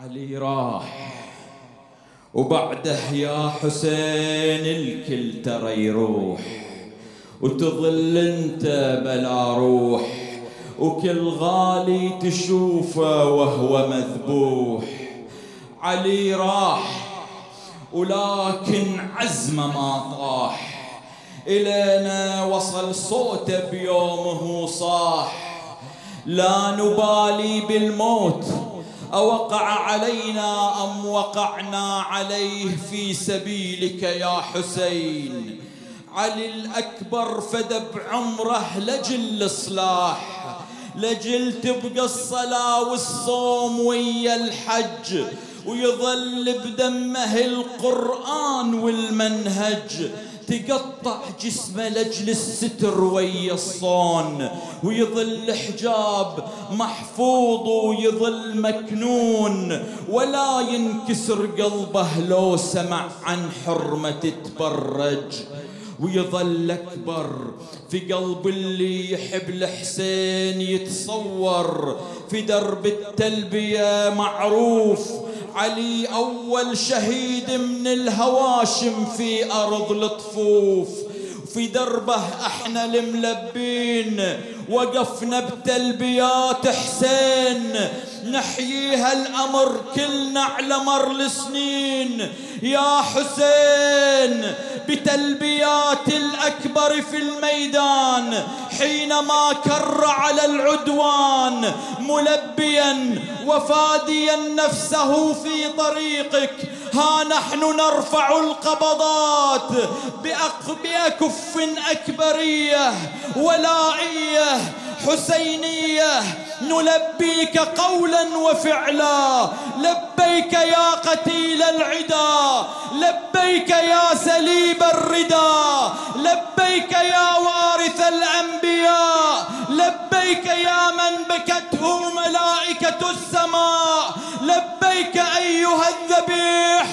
علي راح. وبعده يا حسين الكل ترى يروح. وتظل انت بلا روح. وكل غالي تشوفه وهو مذبوح. علي راح ولكن عزمه ما طاح. إلينا وصل صوته بيومه صاح. لا نبالي بالموت أوقع علينا أم وقعنا عليه في سبيلك يا حسين؟ علي الأكبر فدى بعمره لجل الإصلاح لجل تبقى الصلاة والصوم ويا الحج ويظل بدمه القرآن والمنهج. تقطع جسمه لجل الستر ويا الصون ويظل حجاب محفوظ ويظل مكنون ولا ينكسر قلبه لو سمع عن حرمة تتبرج. ويظل أكبر في قلب اللي يحب الحسين يتصور في درب التلبية معروف علي أول شهيد من الهواشم في أرض الطفوف في دربه إحنا الملبين وقفنا بتلبيات حسين. نحييها الأمر كلنا على مر السنين. يا حسين بتلبيات الأكبر في الميدان حينما كر على العدوان ملبيا وفاديا نفسه في طريقك. ها نحن نرفع القبضات بأكف أكبرية ولائية حسينية. نلبيك قولا وفعلا. لبيك يا قتيل العدا. لبيك يا سليب الردى لبيك يا وارث الأنبياء. لبيك يا من بكته ملائكة السماء. لبيك أيها الذبيح.